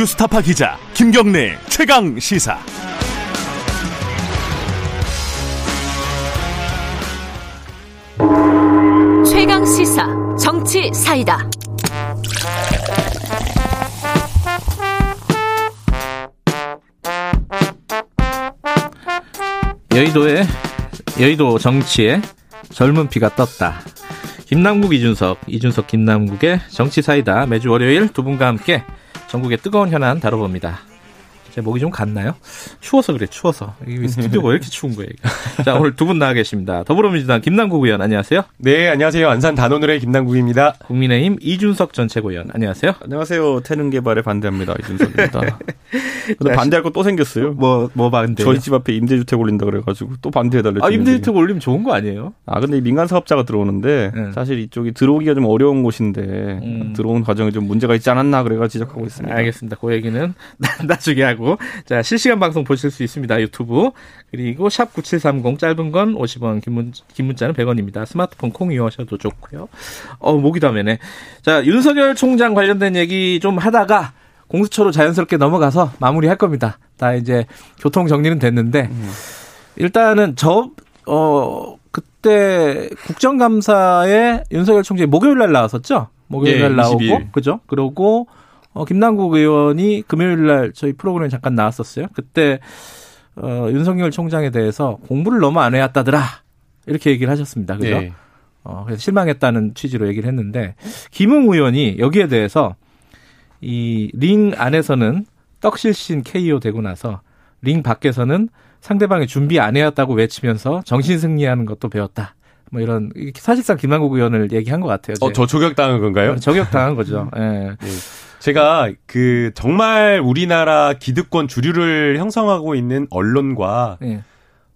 뉴스타파 기자 김경래 최강 시사. 최강 시사 정치 사이다. 여의도에 여의도 정치에 젊은 피가 떴다. 김남국 이준석, 이준석 김남국의 정치 사이다 매주 월요일 두 분과 함께 전국의 뜨거운 현안 다뤄봅니다. 제 목이 좀 갔나요? 추워서 그래, 추워서. 이 스튜디오가 왜 이렇게 추운 거예요? 자, 오늘 두 분 나와 계십니다. 더불어민주당 김남국 의원, 안녕하세요. 네, 안녕하세요. 안산 단오늘의 김남국입니다. 국민의힘 이준석 전 최고위원, 안녕하세요. 안녕하세요. 태능 개발에 반대합니다. 이준석입니다. 근데 반대할 거 또 생겼어요. 뭐, 뭐 반대? 저희 집 앞에 임대주택 올린다 그래가지고 또 반대해달래요. 아, 임대주택 올리면 좋은 거 아니에요? 아, 근데 민간 사업자가 들어오는데 네. 사실 이쪽이 들어오기가 좀 어려운 곳인데 음. 들어오는 과정에 좀 문제가 있지 않았나 그래가 지적하고 있습니다. 알겠습니다. 그 얘기는 나중에 하고. 자, 실시간 방송 보실 수 있습니다. 유튜브. 그리고 샵 9730 짧은 건 50원, 긴, 문, 긴 문자는 100원입니다. 스마트폰 콩 이용하셔도 좋고요. 어, 목이 다매네. 자, 윤석열 총장 관련된 얘기 좀 하다가 공수처로 자연스럽게 넘어가서 마무리할 겁니다. 다 이제 교통 정리는 됐는데 일단은 저 어, 그때 국정감사에 윤석열 총장이 목요일 날 나왔었죠? 목요일 예, 날 나오고 22일. 그죠? 그러고 어, 김남국 의원이 금요일 날 저희 프로그램에 잠깐 나왔었어요. 그때 어, 윤석열 총장에 대해서 공부를 너무 안 해왔다더라. 이렇게 얘기를 하셨습니다. 그죠? 네. 어, 그래서 실망했다는 취지로 얘기를 했는데 김웅 의원이 여기에 대해서 이 링 안에서는 떡실신 KO 되고 나서 링 밖에서는 상대방이 준비 안 해왔다고 외치면서 정신 승리하는 것도 배웠다. 뭐 이런 사실상 김남국 의원을 얘기한 것 같아요. 어, 저 저격당한 건가요? 저격당한 거죠. 예. 제가 그 정말 우리나라 기득권 주류를 형성하고 있는 언론과 예.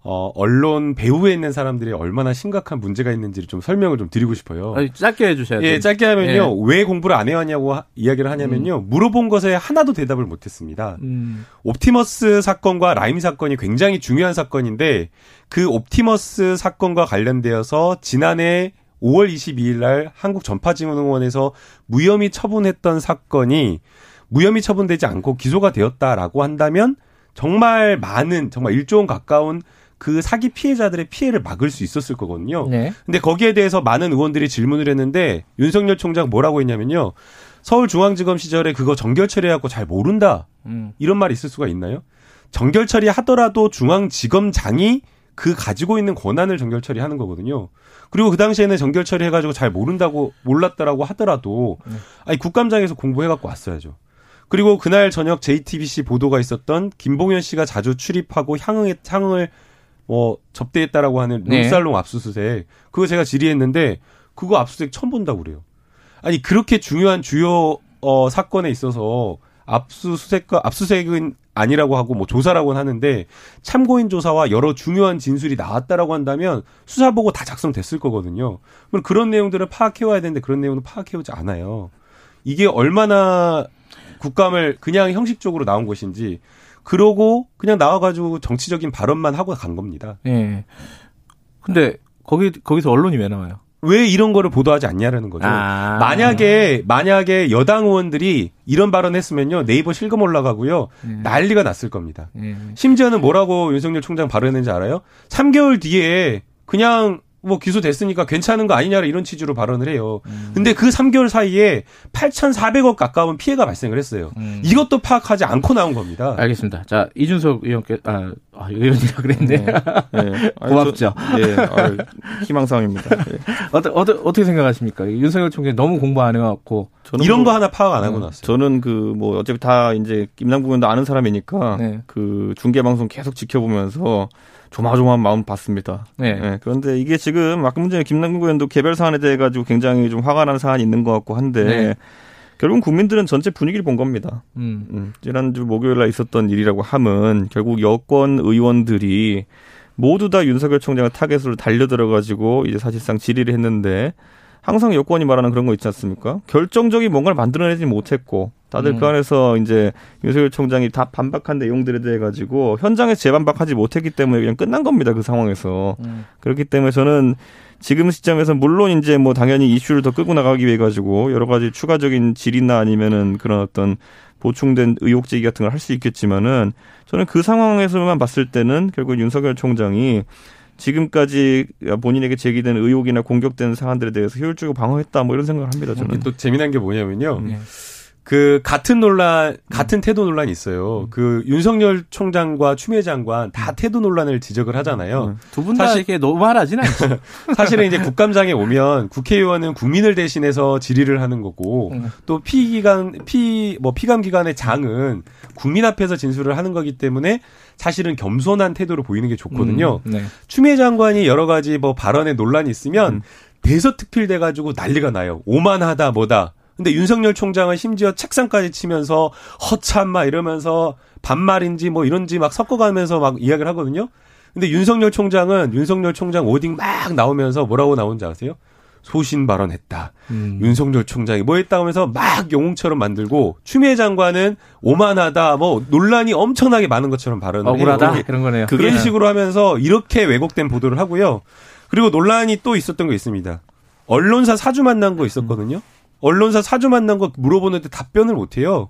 어, 언론 배후에 있는 사람들이 얼마나 심각한 문제가 있는지를 좀 설명을 좀 드리고 싶어요. 아니, 짧게 해주셔야 돼요. 예, 짧게 하면요. 왜 공부를 안 해왔냐고 하- 이야기를 하냐면요. 물어본 것에 하나도 대답을 못했습니다. 음, 옵티머스 사건과 라임 사건이 굉장히 중요한 사건인데 그 옵티머스 사건과 관련되어서 지난해 5월 22일 날 한국전파진흥원에서 무혐의 처분했던 사건이 무혐의 처분되지 않고 기소가 되었다라고 한다면 정말 많은 정말 1조 원 가까운 그 사기 피해자들의 피해를 막을 수 있었을 거거든요. 네. 근데 거기에 대해서 많은 의원들이 질문을 했는데 윤석열 총장 뭐라고 했냐면요. 서울중앙지검 시절에 그거 정결 처리하고 잘 모른다. 음, 이런 말이 있을 수가 있나요? 정결 처리하더라도 중앙지검장이 그 가지고 있는 권한을 정결 처리하는 거거든요. 그리고 그 당시에는 정결 처리해가지고 잘 모른다고 몰랐다라고 하더라도 아니 국감장에서 공부해갖고 왔어야죠. 그리고 그날 저녁 JTBC 보도가 있었던 김봉현 씨가 자주 출입하고 향응에 향응을 뭐 접대했다라고 하는 네. 룸살롱 압수수색 그거 제가 질의했는데 그거 압수수색 처음 본다고 그래요. 아니 그렇게 중요한 주요 어 사건에 있어서 압수수색과 압수수색은 아니라고 하고 뭐 조사라고는 하는데 참고인 조사와 여러 중요한 진술이 나왔다라고 한다면 수사 보고 다 작성됐을 거거든요. 그럼 그런 내용들을 파악해 와야 되는데 그런 내용은 파악해 오지 않아요. 이게 얼마나 국감을 그냥 형식적으로 나온 것인지 그러고 그냥 나와가지고 정치적인 발언만 하고 간 겁니다. 예. 근데 거기 거기서 언론이 왜 나와요? 왜 이런 거를 보도하지 않냐라는 거죠. 아. 만약에 만약에 여당 의원들이 이런 발언했으면요 네이버 실검 올라가고요 난리가 났을 겁니다. 예. 심지어는 뭐라고 윤석열 총장 발언했는지 알아요? 3개월 뒤에 그냥 뭐 기소됐으니까 괜찮은 거 아니냐 이런 취지로 발언을 해요. 근데 그 3개월 사이에 8,400억 가까운 피해가 발생을 했어요. 이것도 파악하지 않고 나온 겁니다. 알겠습니다. 자 이준석 의원께 아, 아 의원이라 그랬네. 네. 아니, 고맙죠. 저- 예, 아유, 희망사항입니다. 예. 어떠, 어떠, 어떻게 생각하십니까? 윤석열 총장이 너무 공부 안 해갖고 저는 이런 뭐- 거 하나 파악 안 하고 나왔어요. 저는 그 뭐 어차피 다 이제 김남국 의원도 아는 사람이니까 네. 그 중계 방송 계속 지켜보면서 조마조마한 마음 봤습니다. 네. 예, 그런데 이게 지금 아까 문제 김남국 의원도 개별 사안에 대해 가지고 굉장히 좀 화가 나는 사안이 있는 것 같고 한데 네. 결국 국민들은 전체 분위기를 본 겁니다. 음. 음, 지난주 목요일 날 있었던 일이라고 함은 결국 여권 의원들이 모두 다 윤석열 총장의 타겟으로 달려들어 가지고 이제 사실상 질의를 했는데 항상 여권이 말하는 그런 거 있지 않습니까? 결정적인 뭔가를 만들어내지 못했고 다들 음. 그 안에서 이제 윤석열 총장이 다 반박한 내용들에 대해 가지고 현장에서 재반박하지 못했기 때문에 그냥 끝난 겁니다 그 상황에서 음. 그렇기 때문에 저는 지금 시점에서 물론 이제 뭐 당연히 이슈를 더 끌고 나가기 위해 가지고 여러 가지 추가적인 질이나 아니면은 그런 어떤 보충된 의혹 제기 같은 걸 할 수 있겠지만은 저는 그 상황에서만 봤을 때는 결국 윤석열 총장이 지금까지 본인에게 제기된 의혹이나 공격된 사안들에 대해서 효율적으로 방어했다 뭐 이런 생각을 합니다 저는. 또 재미난 게 뭐냐면요. 네. 그 같은 논란, 같은 태도 논란이 있어요. 그 윤석열 총장과 추미애 장관 다 태도 논란을 지적을 하잖아요. 두분다 사실- 이렇게 노말하진 않죠. 사실은 이제 국감장에 오면 국회의원은 국민을 대신해서 질의를 하는 거고 음. 또 피기관 피뭐 피감 기관의 장은 국민 앞에서 진술을 하는 거기 때문에 사실은 겸손한 태도를 보이는 게 좋거든요. 음, 네. 추미애 장관이 여러 가지 뭐 발언에 논란이 있으면 대서특필 돼 가지고 난리가 나요. 오만하다 뭐다. 근데 윤석열 총장은 심지어 책상까지 치면서 허참마 이러면서 반말인지 뭐 이런지 막 섞어가면서 막 이야기를 하거든요. 근데 윤석열 총장은 윤석열 총장 오딩 막 나오면서 뭐라고 나오는지 아세요? 소신 발언했다. 음. 윤석열 총장이 뭐 했다 하면서 막 영웅처럼 만들고 추미애 장관은 오만하다 뭐 논란이 엄청나게 많은 것처럼 발언을 억울하다. 그런 거네요. 그런 식으로 하면서 이렇게 왜곡된 보도를 하고요. 그리고 논란이 또 있었던 거 있습니다. 언론사 사주 만난 거 있었거든요. 언론사 사주 만난 거 물어보는데 답변을 못 해요.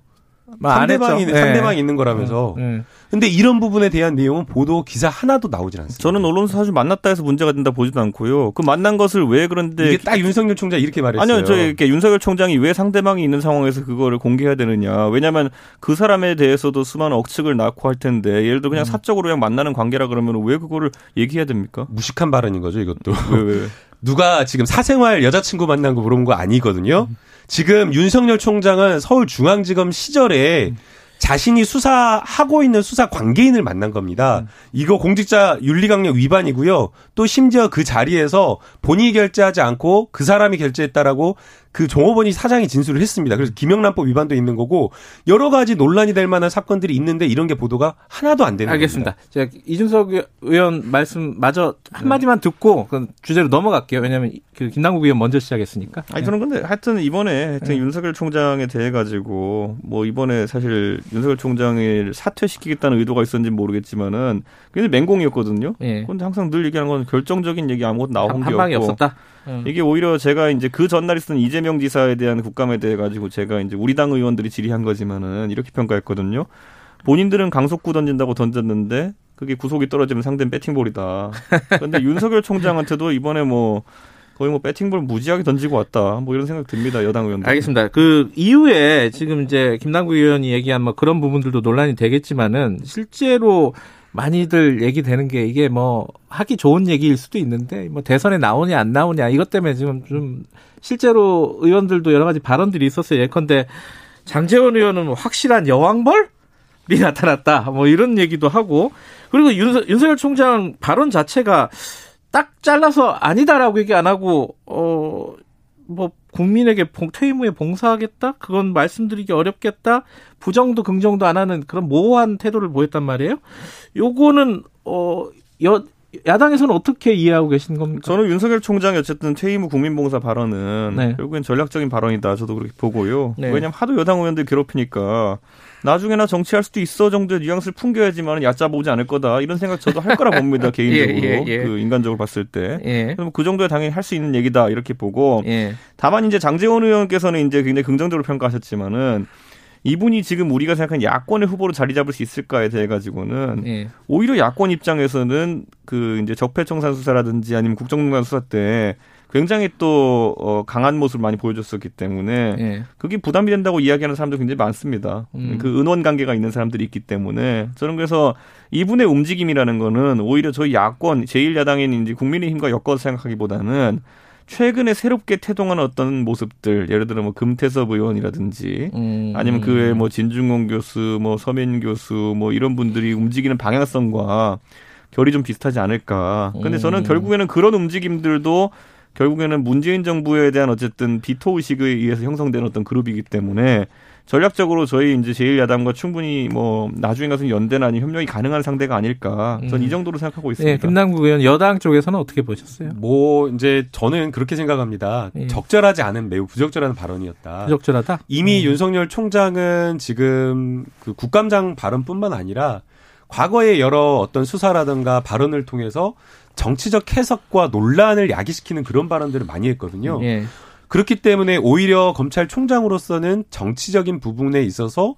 상대방이 했죠. 네. 상대방이 있는 거라면서. 음. 근데 이런 부분에 대한 내용은 보도 기사 하나도 나오질 않습니다. 저는 언론사 사주 만났다 해서 문제가 된다 보지도 않고요. 그 만난 것을 왜 그런데 이게 딱 윤석열 총장 이렇게 말했어요. 아니요, 저 이렇게 윤석열 총장이 왜 상대방이 있는 상황에서 그거를 공개해야 되느냐. 왜냐하면 그 사람에 대해서도 수많은 억측을 낳고 할 텐데 예를 들어 그냥 사적으로 그냥 만나는 관계라 그러면 왜 그거를 얘기해야 됩니까? 무식한 발언인 거죠, 이것도. 왜, 왜? 누가 지금 사생활 여자친구 만난 거 물어본 거 아니거든요. 지금 윤석열 총장은 서울중앙지검 시절에 자신이 수사하고 있는 수사 관계인을 만난 겁니다. 이거 공직자 윤리강령 위반이고요. 또 심지어 그 자리에서 본인이 결제하지 않고 그 사람이 결제했다라고 그 종업원이 사장이 진술을 했습니다. 그래서 김영란법 위반도 있는 거고 여러 가지 논란이 될 만한 사건들이 있는데 이런 게 보도가 하나도 안 되는 알겠습니다. 겁니다. 제가 이준석 의원 말씀 마저 한 마디만 듣고 그 주제로 넘어갈게요. 왜냐하면 그 김남국 의원 먼저 시작했으니까. 아니 저는 근데 하여튼 이번에 하여튼 네. 윤석열 총장에 대해 가지고 뭐 이번에 사실 윤석열 총장을 사퇴시키겠다는 의도가 있었는지 는 모르겠지만은 굉장히 맹공이었거든요. 예. 근데 항상 늘 얘기하는 건 결정적인 얘기 아무것도 나온 한, 게한 방이 없고 없었다. 음. 이게 오히려 제가 이제 그 전날 있었던 이재명 지사에 대한 국감에 대해 가지고 제가 이제 우리 당 의원들이 질의한 거지만은 이렇게 평가했거든요. 본인들은 강속구 던진다고 던졌는데 그게 구속이 떨어지면 상대는 배팅볼이다. 그런데 윤석열 총장한테도 이번에 뭐 거의 뭐 배팅볼 무지하게 던지고 왔다. 뭐 이런 생각 듭니다. 여당 의원들. 알겠습니다. 그 이후에 지금 이제 김남국 의원이 얘기한 뭐 그런 부분들도 논란이 되겠지만은 실제로 많이들 얘기되는 게 이게 뭐 하기 좋은 얘기일 수도 있는데 뭐 대선에 나오냐 안 나오냐 이것 때문에 지금 좀 실제로 의원들도 여러 가지 발언들이 있었어요. 예컨대 장재원 의원은 확실한 여왕벌 이 나타났다. 뭐 이런 얘기도 하고 그리고 윤석, 윤석열 총장 발언 자체가 딱 잘라서 아니다라고 얘기 안 하고 어 뭐 국민에게 봉- 퇴임 후에 봉사하겠다 그건 말씀드리기 어렵겠다 부정도 긍정도 안 하는 그런 모호한 태도를 보였단 말이에요. 요거는 어 여 야당에서는 어떻게 이해하고 계신 겁니까? 저는 윤석열 총장이 어쨌든 퇴임 후 국민봉사 발언은 네. 결국엔 전략적인 발언이다. 저도 그렇게 보고요. 네. 왜냐하면 하도 여당 의원들 괴롭히니까 나중에나 정치할 수도 있어 정도의 뉘앙스를 풍겨야지만 얕잡아오지 않을 거다. 이런 생각 저도 할 거라 봅니다. 개인적으로. 예, 예. 그 인간적으로 봤을 때. 예. 그럼 그 정도에 당연히 할 수 있는 얘기다. 이렇게 보고 예. 다만 이제 장재원 의원께서는 이제 굉장히 긍정적으로 평가하셨지만은 이분이 지금 우리가 생각하는 야권의 후보로 자리 잡을 수 있을까에 대해 가지고는 예. 오히려 야권 입장에서는 그 이제 적폐청산 수사라든지 아니면 국정농단 수사 때 굉장히 또 어, 강한 모습을 많이 보여줬었기 때문에 예. 그게 부담이 된다고 이야기하는 사람도 굉장히 많습니다. 음. 그 은원 관계가 있는 사람들이 있기 때문에 저는 그래서 이분의 움직임이라는 거는 오히려 저희 야권 제1야당인 이제 국민의힘과 엮어서 생각하기보다는 최근에 새롭게 태동하는 어떤 모습들 예를 들어 뭐 금태섭 의원이라든지 음. 아니면 그 외에 뭐 진중권 교수, 뭐 서민 교수, 뭐 이런 분들이 움직이는 방향성과 결이 좀 비슷하지 않을까. 근데 저는 음. 결국에는 그런 움직임들도 결국에는 문재인 정부에 대한 어쨌든 비토 의식에 의해서 형성된 어떤 그룹이기 때문에 전략적으로 저희 이제 제1야당과 충분히 뭐 나중에 가서 연대나 아니면 협력이 가능한 상대가 아닐까. 전이 정도로 생각하고 있습니다. 예, 김남국 의원 여당 쪽에서는 어떻게 보셨어요? 뭐 이제 저는 그렇게 생각합니다. 예. 적절하지 않은 매우 부적절한 발언이었다. 부적절하다. 이미 음. 윤석열 총장은 지금 그 국감장 발언뿐만 아니라 과거의 여러 어떤 수사라든가 발언을 통해서 정치적 해석과 논란을 야기시키는 그런 발언들을 많이 했거든요. 예. 그렇기 때문에 오히려 검찰총장으로서는 정치적인 부분에 있어서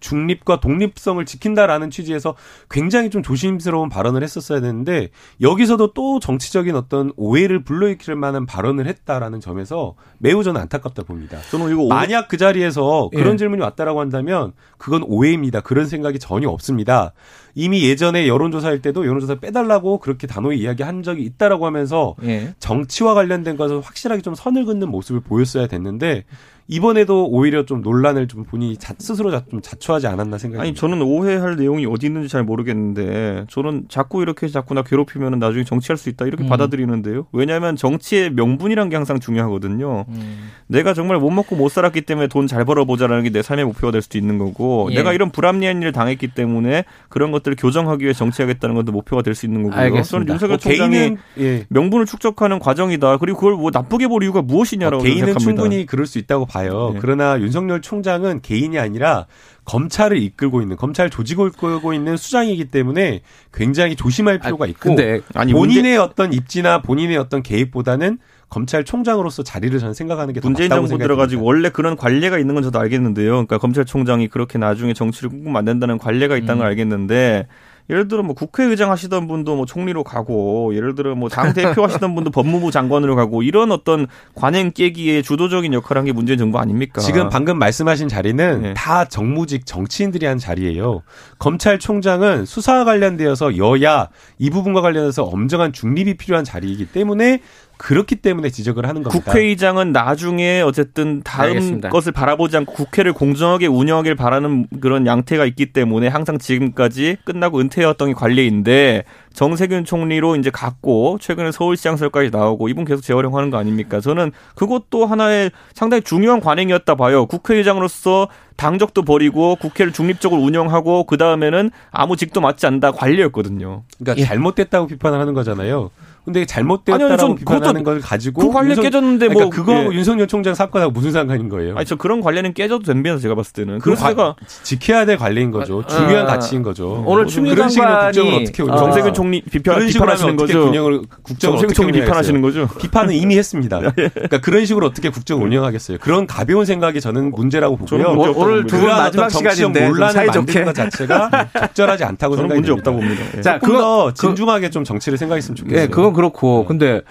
중립과 독립성을 지킨다라는 취지에서 굉장히 좀 조심스러운 발언을 했었어야 되는데 여기서도 또 정치적인 어떤 오해를 불러일으킬 만한 발언을 했다라는 점에서 매우 저는 안타깝다 봅니다. 저는 이거 만약 그 자리에서 그런 예. 질문이 왔다라고 한다면 그건 오해입니다. 그런 생각이 전혀 없습니다. 이미 예전에 여론조사일 때도 여론조사 빼달라고 그렇게 단호히 이야기한 적이 있다라고 하면서 예. 정치와 관련된 것을 확실하게 좀 선을 긋는 모습을 보였어야 됐는데 이번에도 오히려 좀 논란을 좀 본인이 자, 스스로 자, 좀 자초하지 않았나 생각이 아니 듭니다. 저는 오해할 내용이 어디 있는지 잘 모르겠는데 저는 자꾸 이렇게 자꾸 나 괴롭히면 나중에 정치할 수 있다 이렇게 음. 받아들이는데요. 왜냐하면 정치의 명분이란 게 항상 중요하거든요. 음. 내가 정말 못 먹고 못 살았기 때문에 돈 잘 벌어보자라는 게 내 삶의 목표가 될 수도 있는 거고 예. 내가 이런 불합리한 일을 당했기 때문에 그런 것들을 교정하기 위해 정치하겠다는 것도 목표가 될 수 있는 거고요. 알겠습니다. 저는 윤석열 뭐 총장이 개인은 예. 명분을 축적하는 과정이다. 그리고 그걸 뭐 나쁘게 볼 이유가 무엇이냐라고 어, 개인은 생각합니다. 충분히 그럴 수 있다고 봐 요. 네. 그러나 윤석열 총장은 개인이 아니라 검찰을 이끌고 있는 검찰 조직을 이끌고 있는 수장이기 때문에 굉장히 조심할 필요가 있고 근데 아니 본인의 어떤 입지나 본인의 어떤 개입보다는 검찰총장으로서 자리를 저는 생각하는 게더 문재인 정부 들어가지고. 원래 그런 관례가 있는 건 저도 알겠는데요. 그러니까 검찰총장이 그렇게 나중에 정치를 꾹꾹 만든다는 관례가 있다는 음. 걸 알겠는데 예를 들어 뭐 국회의장 하시던 분도 뭐 총리로 가고 예를 들어 뭐 당 대표 하시던 분도 법무부 장관으로 가고 이런 어떤 관행 깨기에 주도적인 역할을 한 게 문재인 정부 아닙니까? 지금 방금 말씀하신 자리는 네. 다 정무직 정치인들이 한 자리예요. 검찰총장은 수사와 관련되어서 여야 이 부분과 관련해서 엄정한 중립이 필요한 자리이기 때문에 그렇기 때문에 지적을 하는 겁니다. 국회의장은 나중에 어쨌든 다음 알겠습니다. 것을 바라보지 않고 국회를 공정하게 운영하길 바라는 그런 양태가 있기 때문에 항상 지금까지 끝나고 은퇴해왔던 게 관례인데 정세균 총리로 이제 갔고 최근에 서울시장설까지 나오고 이분 계속 재활용하는 거 아닙니까? 저는 그것도 하나의 상당히 중요한 관행이었다 봐요. 국회의장으로서 당적도 버리고 국회를 중립적으로 운영하고 그 다음에는 아무 직도 맡지 않는다 관례였거든요. 그러니까 예. 잘못됐다고 비판을 하는 거잖아요. 근데 아니, 잘못됐다라고 전 비판하는 그것도- 걸 가지고 그 관례 윤석- 깨졌는데 그러니까 뭐 그거하고 예. 윤석열 총장 사건하고 무슨 상관인 거예요? 아니 저 그런 관례는 깨져도 됩니다. 제가 봤을 때는. 그 제가 지켜야 될 관례인 거죠. 중요한 아, 가치인 거죠. 오늘 뭐 추미애 그런 식으로 국정을 어떻게 어, 운영? 정세균 총리 비판, 그런 식으로 비판하시는 거죠. 국정을 정세균 어떻게 총리 비판하시는? 거죠. 비판은 이미 했습니다. 그러니까 그런 식으로 어떻게 국정을 운영하겠어요? 그런 가벼운 생각이 저는 문제라고 저는 보고요. 없다고 오늘. 두 분 마지막 시간인데 좀 논란을. 만드는 것 자체가 적절하지 않다고 저는 생각이 문제. 없다고 봅니다. 예. 자, 그거- 더 그- 진중하게 좀 정치를 생각했으면 좋겠어요. 예, 그건 그렇고 근데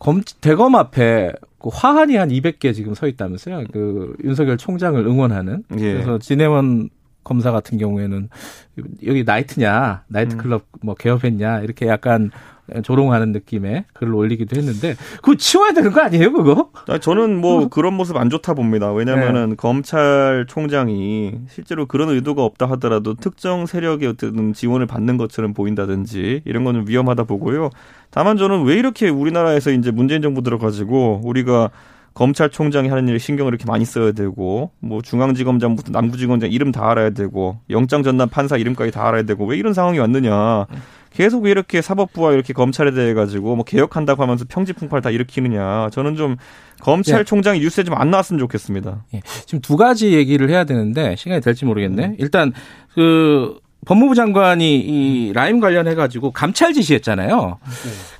검 대검 앞에 그 화환이 한 200개 지금 서 있다면서요. 그 윤석열 총장을 응원하는. 예. 그래서 진해원 검사 같은 경우에는 여기 나이트냐, 나이트클럽 뭐 개업했냐 이렇게 약간 조롱하는 느낌의 글을 올리기도 했는데 그거 치워야 되는 거 아니에요, 그거? 아, 저는 뭐 그런 모습 안 좋다 봅니다. 왜냐면은 네. 검찰총장이 실제로 그런 의도가 없다 하더라도 특정 세력의 어떤 지원을 받는 것처럼 보인다든지 이런 거는 위험하다 보고요. 다만 저는 왜 이렇게 우리나라에서 이제 문재인 정부 들어가지고 우리가 검찰총장이 하는 일에 신경을 이렇게 많이 써야 되고 뭐 중앙지검장부터 남부지검장 이름 다 알아야 되고 영장 전담 판사 이름까지 다 알아야 되고 왜 이런 상황이 왔느냐. 계속 왜 이렇게 사법부와 이렇게 검찰에 대해 가지고 뭐 개혁한다고 하면서 평지 풍파를 다 일으키느냐. 저는 좀 검찰총장이 뉴스에 좀 안 나왔으면 좋겠습니다. 예. 지금 두 가지 얘기를 해야 되는데 시간이 될지 모르겠네. 일단 그 법무부 장관이 이 라임 관련해 가지고 감찰 지시했잖아요.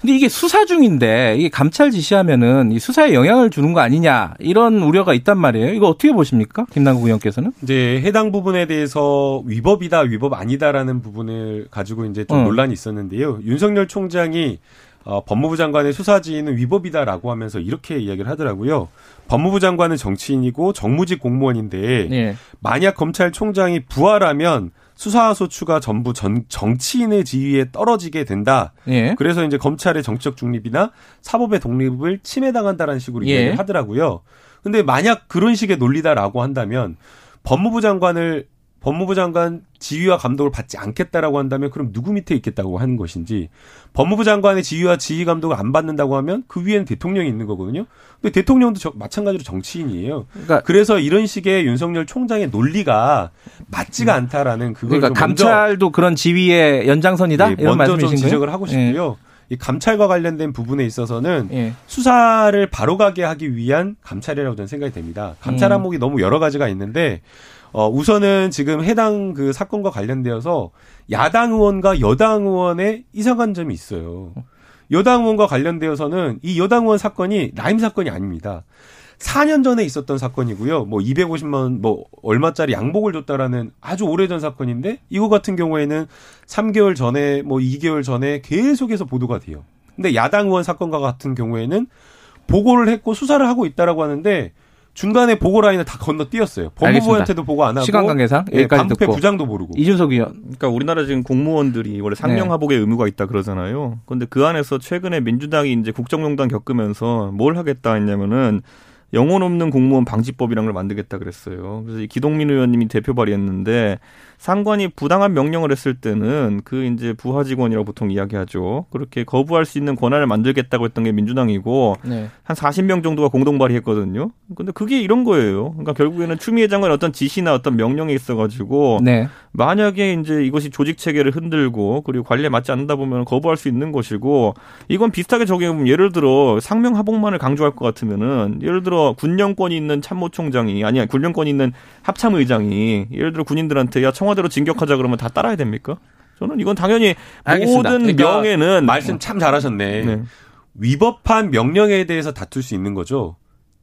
근데 이게 수사 중인데 이게 감찰 지시하면은 이 수사에 영향을 주는 거 아니냐 이런 우려가 있단 말이에요. 이거 어떻게 보십니까, 김남국 의원께서는? 이제 해당 부분에 대해서 위법이다, 위법 아니다라는 부분을 가지고 이제 좀 어. 논란이 있었는데요. 윤석열 총장이 어, 법무부 장관의 수사지휘는 위법이다라고 하면서 이렇게 이야기를 하더라고요. 법무부 장관은 정치인이고 정무직 공무원인데 예. 만약 검찰총장이 부활하면 수사 소추가 전부 전, 정치인의 지위에 떨어지게 된다. 예. 그래서 이제 검찰의 정치적 중립이나 사법의 독립을 침해당한다라는 식으로 예. 이야기를 하더라고요. 근데 만약 그런 식의 논리다라고 한다면 법무부 장관을 법무부 장관 지휘와 감독을 받지 않겠다라고 한다면 그럼 누구 밑에 있겠다고 하는 것인지 법무부 장관의 지휘와 지휘 감독을 안 받는다고 하면 그 위에는 대통령이 있는 거거든요. 근데 대통령도 저- 마찬가지로 정치인이에요. 그러니까 그래서 이런 식의 윤석열 총장의 논리가 맞지가 않다라는 그걸 그러니까 좀 감찰도 그런 지위의 연장선이다 예, 이런 먼저 좀 말씀이신 거예요? 지적을 하고 싶고요. 이 감찰과 관련된 부분에 있어서는 예. 수사를 바로 가게 하기 위한 감찰이라고 저는 생각이 됩니다. 감찰 음. 항목이 너무 여러 가지가 있는데 어 우선은 지금 해당 그 사건과 관련되어서 야당 의원과 여당 의원의 이상한 점이 있어요. 여당 의원과 관련되어서는 이 여당 의원 사건이 라임 사건이 아닙니다. 4년 전에 있었던 사건이고요. 뭐 250만 뭐 얼마짜리 양복을 줬다라는 아주 오래전 사건인데 이거 같은 경우에는 3개월 전에 뭐 2개월 전에 계속해서 보도가 돼요. 근데 야당 의원 사건과 같은 경우에는 보고를 했고 수사를 하고 있다라고 하는데 중간에 보고 라인을 다 건너뛰었어요. 법무부한테도 보고 안 하고 시간 관계상 예, 여기까지 방패 듣고 부장도 모르고. 이준석 의원 그러니까 우리나라 지금 공무원들이 원래 네. 상명 하복의 의무가 있다 그러잖아요. 근데 그 안에서 최근에 민주당이 이제 국정농단 겪으면서 뭘 하겠다 했냐면은 영혼 없는 공무원 방지법이라는 걸 만들겠다 그랬어요. 그래서 이 기동민 의원님이 대표 발의했는데 상관이 부당한 명령을 했을 때는 그 이제 부하 직원이라고 보통 이야기하죠. 그렇게 거부할 수 있는 권한을 만들겠다고 했던 게 민주당이고 네. 한 40명 정도가 공동 발의했거든요. 근데 그게 이런 거예요. 그러니까 결국에는 추미애 장관의 어떤 지시나 어떤 명령이 있어 가지고 네. 만약에 이제 이것이 조직 체계를 흔들고 그리고 관리에 맞지 않는다 보면 거부할 수 있는 것이고 이건 비슷하게 적용해 보면 예를 들어 상명 하복만을 강조할 것 같으면은 예를 들어 군령권이 있는 참모총장이 아니야 군령권이 있는 합참의장이 예를 들어 군인들한테 야청 와대로 진격하자 그러면 다 따라야 됩니까? 저는 이건 당연히 알겠습니다. 모든 그러니까 명예는 말씀 참 잘하셨네. 네. 위법한 명령에 대해서 다툴 수 있는 거죠.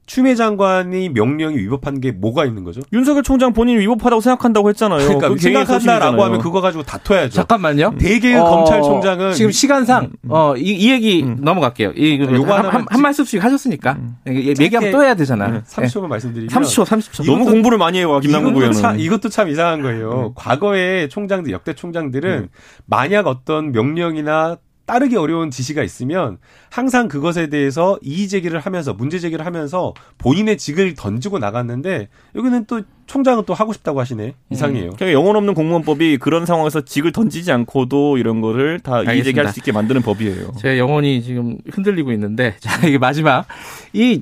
추미애 장관이 명령이 위법한 게 뭐가 있는 거죠? 윤석열 총장 본인이 위법하다고 생각한다고 했잖아요. 그러니까 그 생각한다라고. 하면 그거 가지고 다퉈야죠. 잠깐만요. 대개의 어, 검찰총장은 지금 시간상 어, 이, 이 얘기 넘어갈게요. 이, 그, 요거 한, 한, 한 말씀씩 하셨으니까 이- 얘기하면 또 해야 되잖아. 30초만 말씀드리면 30초, 30초. 너무 공부를 많이 해와 김남국 의원은. 참, 이것도 참 이상한 거예요. 과거의 총장들, 역대 총장들은 만약 어떤 명령이나 따르기 어려운 지시가 있으면 항상 그것에 대해서 이의 제기를 하면서 문제 제기를 하면서 본인의 직을 던지고 나갔는데 여기는 또 총장은 또 하고 싶다고 하시네. 이상해요. 그러니까 영혼 없는 공무원법이 그런 상황에서 직을 던지지 않고도 이런 거를 다 알겠습니다. 이의 제기할 수 있게 만드는 법이에요. 제 영혼이 지금 흔들리고 있는데 자 이게 마지막 이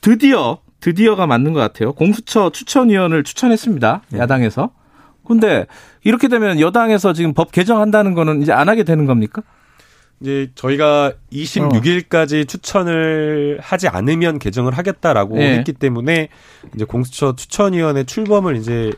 드디어 드디어가 맞는 것 같아요. 공수처 추천위원을 추천했습니다. 야당에서. 근데 이렇게 되면 여당에서 지금 법 개정한다는 거는 이제 안 하게 되는 겁니까? 이제 저희가 26일까지 추천을 하지 않으면 개정을 하겠다라고 네. 했기 때문에 이제 공수처 추천위원회 출범을 이제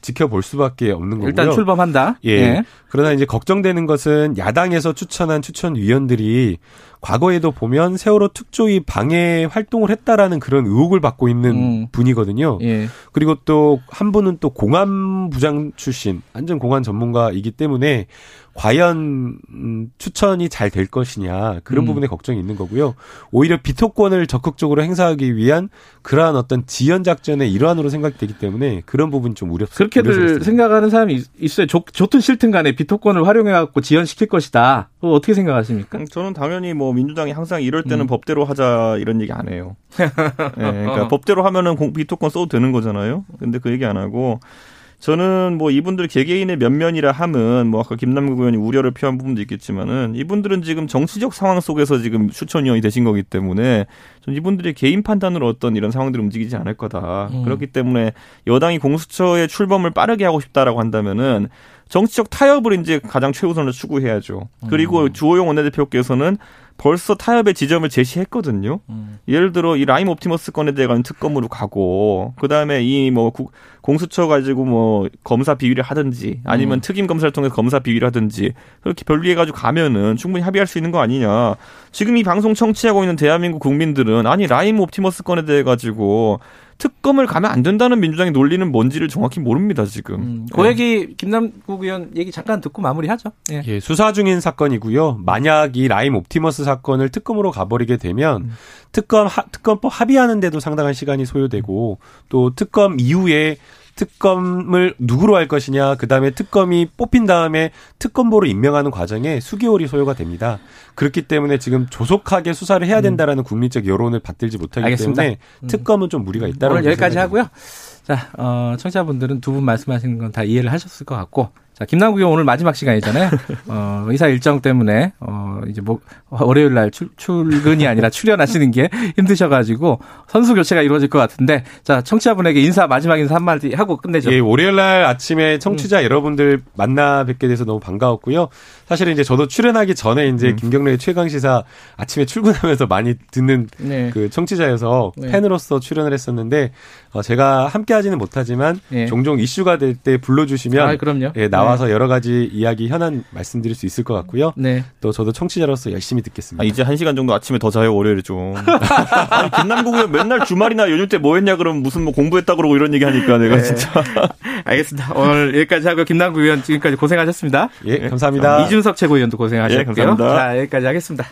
지켜볼 수밖에 없는 거고요. 일단 출범한다. 예. 그러나 이제 걱정되는 것은 야당에서 추천한 추천위원들이 과거에도 보면 세월호 특조위 방해 활동을 했다라는 그런 의혹을 받고 있는 음. 분이거든요. 예. 그리고 또 한 분은 또 공안 부장 출신, 안전 공안 전문가이기 때문에 과연 음, 추천이 잘 될 것이냐 그런 음. 부분에 걱정이 있는 거고요. 오히려 비토권을 적극적으로 행사하기 위한 그러한 어떤 지연 작전의 일환으로 생각되기 때문에 그런 부분 좀 우려. 그렇게들 우려스럽습니다. 생각하는 사람이 있- 있어요. 좋, 좋든 싫든 간에 비토권을 활용해갖고 지연시킬 것이다. 어떻게 생각하십니까? 음, 저는 당연히 뭐 민주당이 항상 이럴 때는 음. 법대로 하자 이런 얘기 안 해요. 예, 그러니까 법대로 하면은 공- 비토권 써도 되는 거잖아요. 근데 그 얘기 안 하고 저는 뭐 이분들 개개인의 면면이라 함은 뭐 아까 김남국 의원이 우려를 표한 부분도 있겠지만은 이분들은 지금 정치적 상황 속에서 지금 추천위원이 되신 거기 때문에 전 이분들의 개인 판단으로 어떤 이런 상황들이 움직이지 않을 거다. 음. 그렇기 때문에 여당이 공수처의 출범을 빠르게 하고 싶다라고 한다면은 정치적 타협을 이제 가장 최우선으로 추구해야죠. 그리고 주호영 원내대표께서는 벌써 타협의 지점을 제시했거든요. 예를 들어 이 라임 옵티머스 건에 대한 특검으로 가고 그 다음에 이 뭐 공수처 가지고 뭐 검사 비위를 하든지 아니면 특임 검사를 통해서 검사 비위를 하든지 그렇게 분리해 가지고 가면은 충분히 합의할 수 있는 거 아니냐. 지금 이 방송 청취하고 있는 대한민국 국민들은 아니 라임 옵티머스 건에 대해 가지고 특검을 가면 안 된다는 민주당의 논리는 뭔지를 정확히 모릅니다 지금. 음, 그 얘기 김남국 의원 얘기 잠깐 듣고 마무리하죠. 예. 예, 수사 중인 사건이고요. 만약 이 라임 옵티머스 사건을 특검으로 가버리게 되면 특검 하, 특검법 합의하는데도 상당한 시간이 소요되고 또 특검 이후에 특검을 누구로 할 것이냐, 그 다음에 특검이 뽑힌 다음에 특검보로 임명하는 과정에 수개월이 소요가 됩니다. 그렇기 때문에 지금 조속하게 수사를 해야 된다라는 국민적 여론을 받들지 못하기 알겠습니다. 때문에 특검은 좀 무리가 있다고 오늘 여기까지 하고요. 자, 어, 청취자분들은 두 분 말씀하시는 건 다 이해를 하셨을 것 같고. 자, 김남국 의원 오늘 마지막 시간이잖아요. 어, 의사 일정 때문에, 어, 이제 뭐, 월요일 날 출, 출근이 아니라 출연하시는 게 힘드셔가지고 선수 교체가 이루어질 것 같은데, 자, 청취자분에게 인사, 마지막 인사 한마디 하고 끝내죠. 예, 월요일 날 아침에 청취자 여러분들 만나 뵙게 돼서 너무 반가웠고요. 사실은 이제 저도 출연하기 전에 이제 김경래의 최강 시사 아침에 출근하면서 많이 듣는 네. 그 청취자여서 네. 팬으로서 출연을 했었는데 어, 제가 함께 하지는 못하지만 예. 종종 이슈가 될 때 불러주시면 아, 그럼요. 예, 나와 나와서 여러 가지 이야기 현안 말씀드릴 수 있을 것 같고요. 네. 또 저도 청취자로서 열심히 듣겠습니다. 아, 이제 한 시간 정도 아침에 더 자요 월요일에 좀. 아니, 김남국 의원 맨날 주말이나 연휴 때 뭐 했냐 그러면 무슨 뭐 공부했다 그러고 이런 얘기 하니까 내가 네. 진짜. 알겠습니다. 오늘 여기까지 하고 김남국 의원 지금까지 고생하셨습니다. 예, 감사합니다. 이준석 최고위원도 고생하셨고요. 예, 감사합니다. 자, 여기까지 하겠습니다.